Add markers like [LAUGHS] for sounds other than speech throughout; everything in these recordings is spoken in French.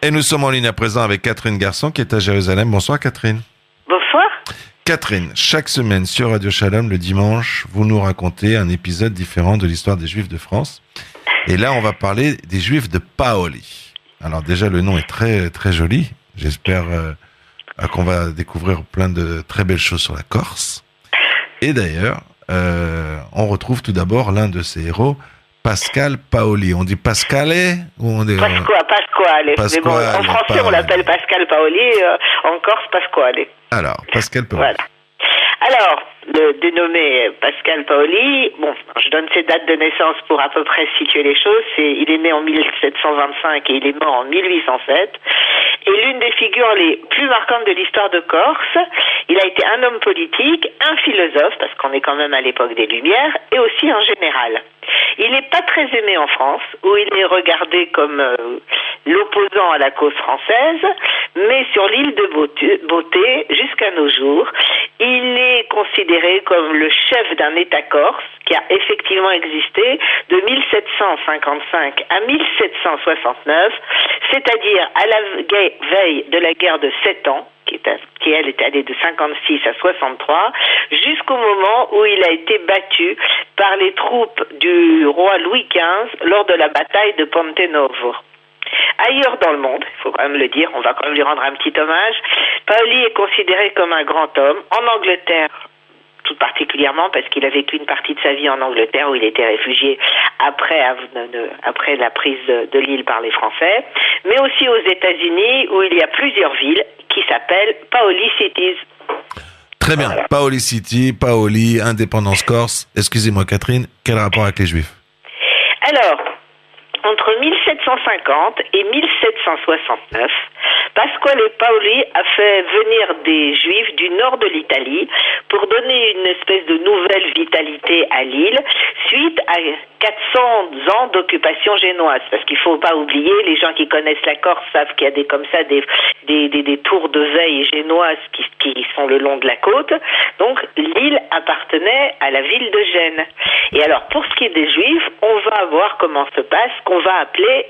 Et nous sommes en ligne à présent avec Catherine Garçon qui est à Jérusalem. Bonsoir Catherine. Bonsoir. Catherine, chaque semaine sur Radio Shalom, le dimanche, vous nous racontez un épisode différent de l'histoire des Juifs de France. Et là, on va parler des Juifs de Paoli. Alors déjà, le nom est très très joli. J'espère euh, qu'on va découvrir plein de très belles choses sur la Corse. Et d'ailleurs, euh, on retrouve tout d'abord l'un de ses héros, Pascal Paoli. On dit Pascale ou on dit Pasqua, Pasquale. Pasquale bon, en français, on l'appelle Pascal Paoli. Euh, en Corse, Pasquale. Alors, Pascal Paoli. Voilà. Alors, le dénommé Pascal Paoli, bon, je donne ses dates de naissance pour à peu près situer les choses. C'est, il est né en 1725 et il est mort en 1807. Figures les plus marquantes de l'histoire de Corse, il a été un homme politique, un philosophe, parce qu'on est quand même à l'époque des Lumières, et aussi un général. Il n'est pas très aimé en France, où il est regardé comme euh, l'opposant à la cause française, mais sur l'île de Beauté, jusqu'à nos jours, il est considéré comme le chef d'un État corse qui a effectivement existé de 1755 à 1769, c'est-à-dire à la veille de la guerre de Sept Ans, qui, qui, elle est allée de 56 à 63, jusqu'au moment où il a été battu par les troupes du roi Louis XV lors de la bataille de Ponte Novo. Ailleurs dans le monde, il faut quand même le dire, on va quand même lui rendre un petit hommage, Paoli est considéré comme un grand homme. En Angleterre, tout particulièrement parce qu'il a vécu une partie de sa vie en Angleterre où il était réfugié après, après la prise de l'île par les Français, mais aussi aux États-Unis où il y a plusieurs villes qui s'appellent Paoli Cities. Très bien, Paoli City, Paoli, Indépendance Corse. Excusez-moi Catherine, quel rapport avec les Juifs? Alors, entre 1750 et 1769, Pasquale Paoli a fait venir des Juifs du nord de l'Italie pour donner une espèce de nouvelle vitalité à l'île suite à 400 ans d'occupation génoise. Parce qu'il ne faut pas oublier, les gens qui connaissent la Corse savent qu'il y a des comme ça des, des, des, tours de veille génoises qui, qui sont le long de la côte. Donc l'île appartenait à la ville de Gênes. Et alors pour ce qui est des Juifs, on va voir comment se passe qu'on va appeler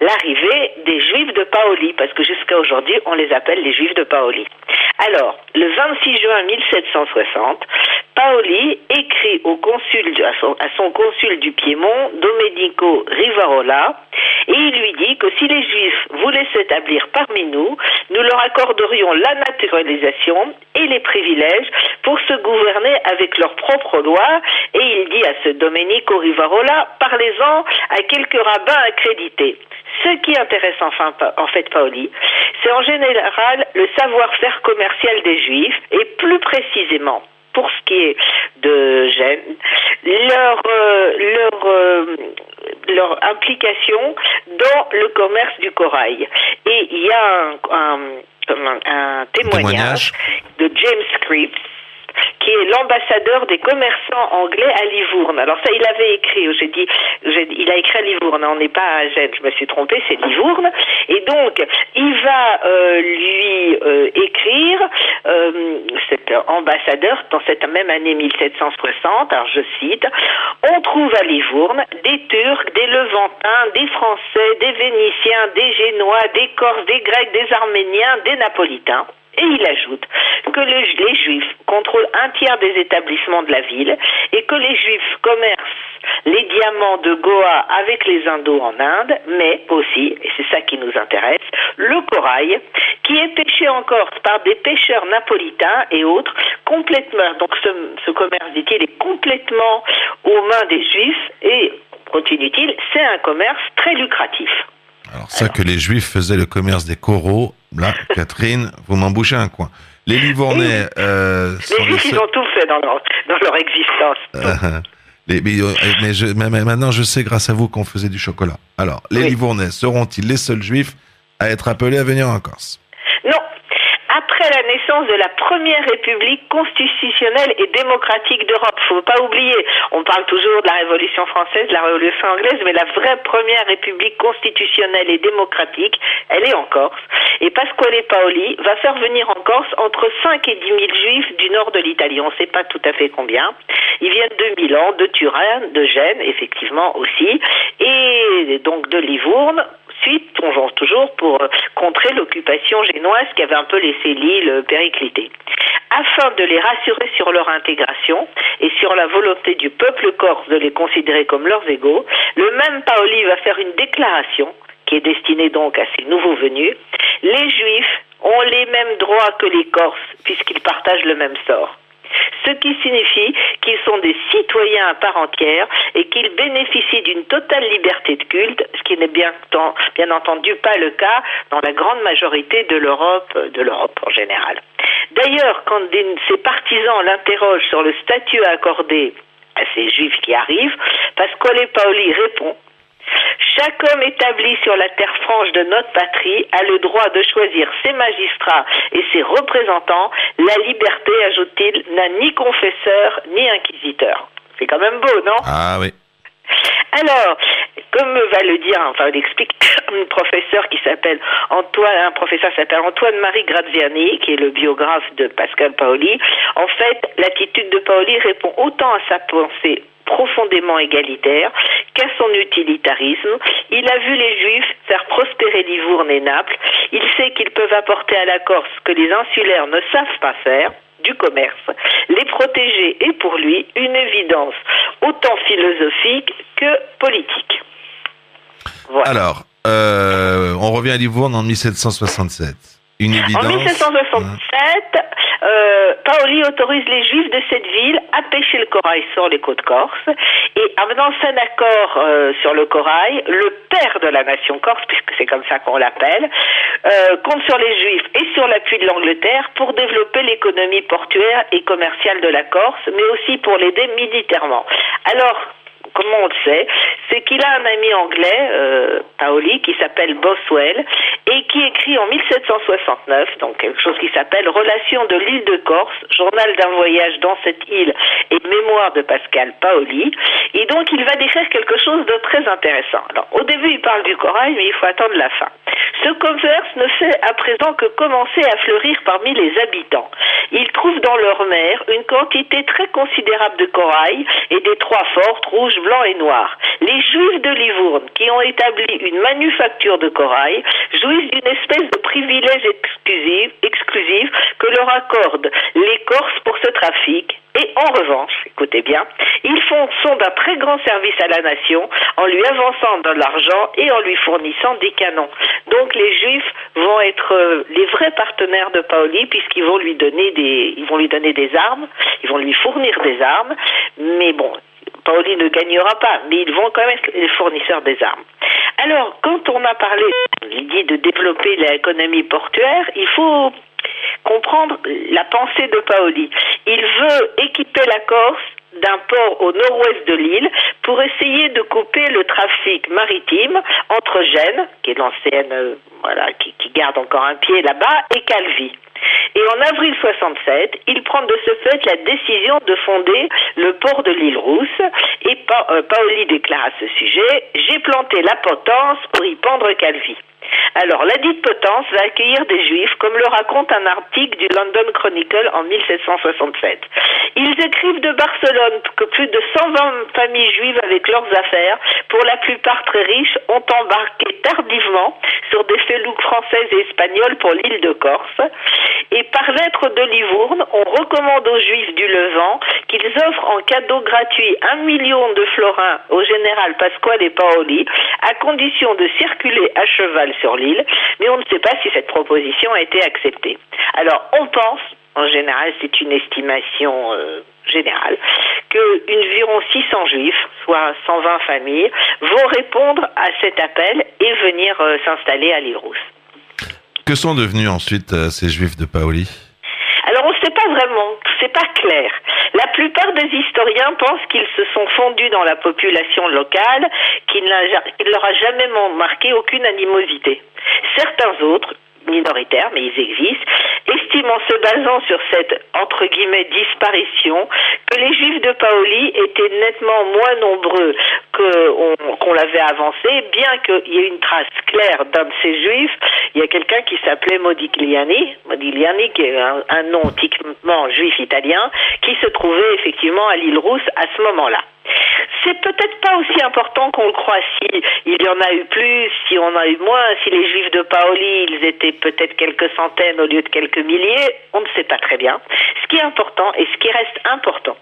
l'arrivée des Juifs de Paoli, parce que jusqu'à aujourd'hui, on les appelle les Juifs de Paoli. Alors, le 26 juin 1760, Paoli écrit à, son, consul du Piémont, Domenico Rivarola, et il lui dit que si les Juifs voulaient s'établir parmi nous, nous leur accorderions la naturalisation et les privilèges pour se gouverner avec leurs propres lois. Et il dit à ce Domenico Rivarola, parlez-en à quelques rabbins accrédités. Ce qui intéresse enfin en fait Paoli, c'est en général le savoir-faire commercial des Juifs et plus précisément pour ce qui est de Gênes, leur, euh, leur, euh, leur implication dans le commerce du corail. Et il y a un, un, témoignage, de James Scripps l'ambassadeur des commerçants anglais à Livourne. Alors ça, il avait écrit, j'ai dit, il a écrit à Livourne, on n'est pas à Gênes, je me suis trompée, c'est Livourne. Et donc, il va euh, lui euh, écrire, euh, cet ambassadeur, dans cette même année 1760, alors je cite, on trouve à Livourne des Turcs, des Levantins, des Français, des Vénitiens, des Génois, des Corses, des Grecs, des Arméniens, des Napolitains. Et il ajoute que les Juifs contrôlent un tiers des établissements de la ville et que les Juifs commercent les diamants de Goa avec les Indos en Inde, mais aussi, et c'est ça qui nous intéresse, le corail, qui est pêché en Corse par des pêcheurs napolitains et autres, complètement, donc ce, ce commerce, dit-il, est complètement aux mains des Juifs et, continue-t-il, c'est un commerce très lucratif. Alors ça que les Juifs faisaient le commerce des coraux, là, [LAUGHS] Catherine, vous m'en bouchez un coin. Les Livournais... Euh, les Juifs, ils ont tout fait dans leur, dans leur existence. [LAUGHS] Euh, mais, mais, maintenant, je sais grâce à vous qu'on faisait du chocolat. Alors, les Livournais seront-ils les seuls Juifs à être appelés à venir en Corse? Après la naissance de la première république constitutionnelle et démocratique d'Europe. Faut pas oublier, on parle toujours de la Révolution française, de la Révolution anglaise, mais la vraie première république constitutionnelle et démocratique, elle est en Corse. Et Pasquale Paoli va faire venir en Corse entre 5 et 10 000 juifs du nord de l'Italie. On ne sait pas tout à fait combien. Ils viennent de Milan, de Turin, de Gênes, effectivement aussi, et donc de Livourne suite, toujours pour l'occupation génoise qui avait un peu laissé l'île péricliter. Afin de les rassurer sur leur intégration et sur la volonté du peuple corse de les considérer comme leurs égaux, le même Paoli va faire une déclaration qui est destinée donc à ces nouveaux venus. Les Juifs ont les mêmes droits que les Corses puisqu'ils partagent le même sort ce qui signifie qu'ils sont des citoyens à part entière et qu'ils bénéficient d'une totale liberté de culte, ce qui n'est bien, entendu pas le cas dans la grande majorité de l'Europe, de l'Europe en général. D'ailleurs, quand ses partisans l'interrogent sur le statut accordé à ces juifs qui arrivent, Pasquale Paoli répond chaque homme établi sur la terre franche de notre patrie a le droit de choisir ses magistrats et ses représentants. La liberté, ajoute-t-il, n'a ni confesseur ni inquisiteur. C'est quand même beau, non? Ah oui. Alors, comme va le dire, enfin l'explique [LAUGHS] un professeur qui s'appelle Antoine, un professeur s'appelle Antoine-Marie Graziani, qui est le biographe de Pascal Paoli. En fait, l'attitude de Paoli répond autant à sa pensée profondément égalitaire qu'à son utilitarisme. Il a vu les Juifs faire prospérer Livourne et Naples. Il sait qu'ils peuvent apporter à la Corse ce que les insulaires ne savent pas faire du commerce. Les protéger est pour lui une évidence autant philosophique que politique. Alors, euh, on revient à Livourne en 1767. Une évidence. En 1767, euh, Paoli autorise les Juifs de cette ville à pêcher le corail sur les côtes corses et en menant un accord euh, sur le corail, le père de la nation corse, puisque c'est comme ça qu'on l'appelle, euh, compte sur les Juifs et sur l'appui de l'Angleterre pour développer l'économie portuaire et commerciale de la Corse, mais aussi pour l'aider militairement. Alors, comment on le sait, c'est qu'il a un ami anglais, euh, Paoli, qui s'appelle Boswell, et qui écrit en 1769, donc quelque chose qui s'appelle Relations de l'île de Corse, journal d'un voyage dans cette île et mémoire de Pascal Paoli. Et donc il va décrire quelque chose de très intéressant. Alors au début il parle du corail, mais il faut attendre la fin. Ce commerce ne fait à présent que commencer à fleurir parmi les habitants. Ils trouvent dans leur mer une quantité très considérable de corail et des trois fortes, rouges, blancs et noirs. Les juifs de Livourne, qui ont établi une manufacture de corail, jouissent d'une espèce de privilège exclusif, exclusif que leur accordent les Corses pour ce trafic et en revanche, écoutez bien, ils font, sont d'un très grand service à la nation en lui avançant de l'argent et en lui fournissant des canons. Donc les Juifs vont être euh, les vrais partenaires de Paoli puisqu'ils vont lui donner des, vont lui donner des armes, ils vont lui fournir des armes. Mais bon, Paoli ne gagnera pas, mais ils vont quand même être les fournisseurs des armes. Alors, quand on a parlé l'idée de développer l'économie portuaire, il faut comprendre la pensée de Paoli. Il veut équiper la Corse d'un port au nord-ouest de l'île pour essayer de couper le trafic maritime entre Gênes, qui est l'ancienne, euh, voilà, qui, garde encore un pied là-bas, et Calvi. Et en avril 67, il prend de ce fait la décision de fonder le port de l'île Rousse. Et euh, Paoli déclare à ce sujet J'ai planté la potence pour y pendre Calvi. Alors, la dite potence va accueillir des juifs, comme le raconte un article du London Chronicle en 1767. Ils écrivent de Barcelone que plus de 120 familles juives avec leurs affaires, pour la plupart très riches, ont embarqué tardivement sur des felouques françaises et espagnoles pour l'île de Corse. De Livourne, on recommande aux juifs du Levant qu'ils offrent en cadeau gratuit un million de florins au général Pasquale Paoli, à condition de circuler à cheval sur l'île, mais on ne sait pas si cette proposition a été acceptée. Alors, on pense, en général, c'est une estimation euh, générale, que environ 600 juifs, soit 120 familles, vont répondre à cet appel et venir euh, s'installer à l'île Rousse. Que sont devenus ensuite euh, ces juifs de Paoli alors on ne sait pas vraiment, c'est pas clair. La plupart des historiens pensent qu'ils se sont fondus dans la population locale, qu'il ne leur a jamais marqué aucune animosité. Certains autres, minoritaires, mais ils existent, estime en se basant sur cette, entre guillemets, disparition, que les juifs de Paoli étaient nettement moins nombreux qu'on l'avait avancé, bien qu'il y ait une trace claire d'un de ces juifs. Il y a quelqu'un qui s'appelait Modigliani, Modigliani qui est un, nom typiquement juif italien, qui se trouvait effectivement à l'île Rousse à ce moment-là c'est peut-être pas aussi important qu'on le croit. Si il y en a eu plus, si on a eu moins, si les Juifs de Paoli, ils étaient peut-être quelques centaines au lieu de quelques milliers, on ne sait pas très bien. Ce qui est important et ce qui reste important,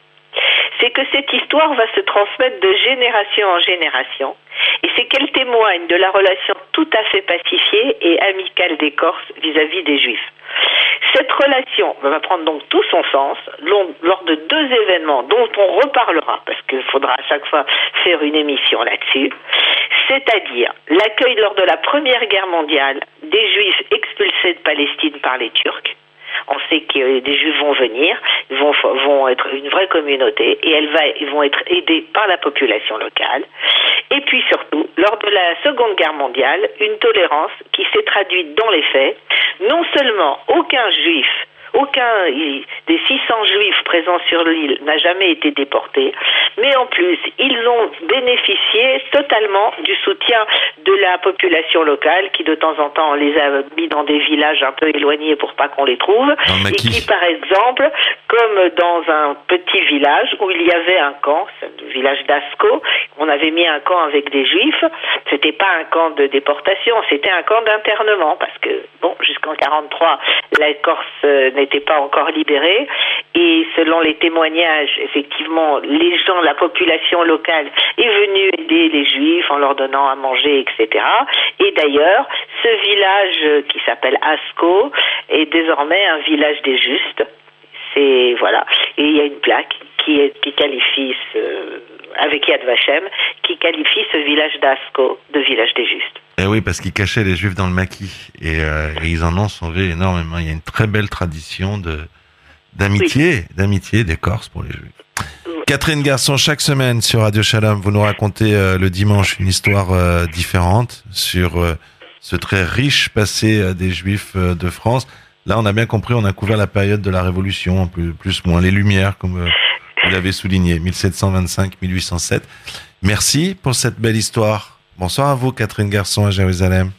c'est que cette histoire va se transmettre de génération en génération et c'est qu'elle témoigne de la relation tout à fait pacifiée et amicale des Corses vis-à-vis des Juifs. Cette relation va prendre donc tout son sens lors de deux événements dont on reparlera, parce qu'il faudra à chaque fois faire une émission là-dessus, c'est-à-dire l'accueil lors de la Première Guerre mondiale des Juifs expulsés de Palestine par les Turcs, on sait que des Juifs vont venir, ils vont, être une vraie communauté et ils vont être aidés par la population locale. Et puis surtout, lors de la Seconde Guerre mondiale, une tolérance qui s'est traduite dans les faits. Non seulement aucun Juif aucun des 600 juifs présents sur l'île n'a jamais été déporté, mais en plus, ils ont bénéficié totalement du soutien de la population locale qui de temps en temps les a mis dans des villages un peu éloignés pour pas qu'on les trouve. Et qui par exemple comme dans un petit village où il y avait un camp, le village d'Asco, on avait mis un camp avec des juifs, c'était pas un camp de déportation, c'était un camp d'internement parce que bon, jusqu'en 43, la Corse n'était pas encore libérée et selon les témoignages, effectivement, les gens, la population locale est venue aider les juifs en leur donnant à manger, etc. Et d'ailleurs, ce village qui s'appelle Asco est désormais un village des justes c'est voilà. Et il y a une plaque qui, est, qui qualifie ce, avec Yad Vashem, qui qualifie ce village d'Asco de village des Justes. Eh oui, parce qu'ils cachaient les Juifs dans le maquis et, euh, ils en ont sauvé énormément. Il y a une très belle tradition de d'amitié, d'amitié des Corses pour les Juifs. Catherine Garçon, chaque semaine sur Radio Shalom, vous nous racontez euh, le dimanche une histoire euh, différente sur ce très riche passé des Juifs de France. Là, on a bien compris, on a couvert la période de la Révolution, plus, plus moins les Lumières, comme vous l'avez souligné, 1725-1807. Merci pour cette belle histoire. Bonsoir à vous, Catherine Garçon, à Jérusalem.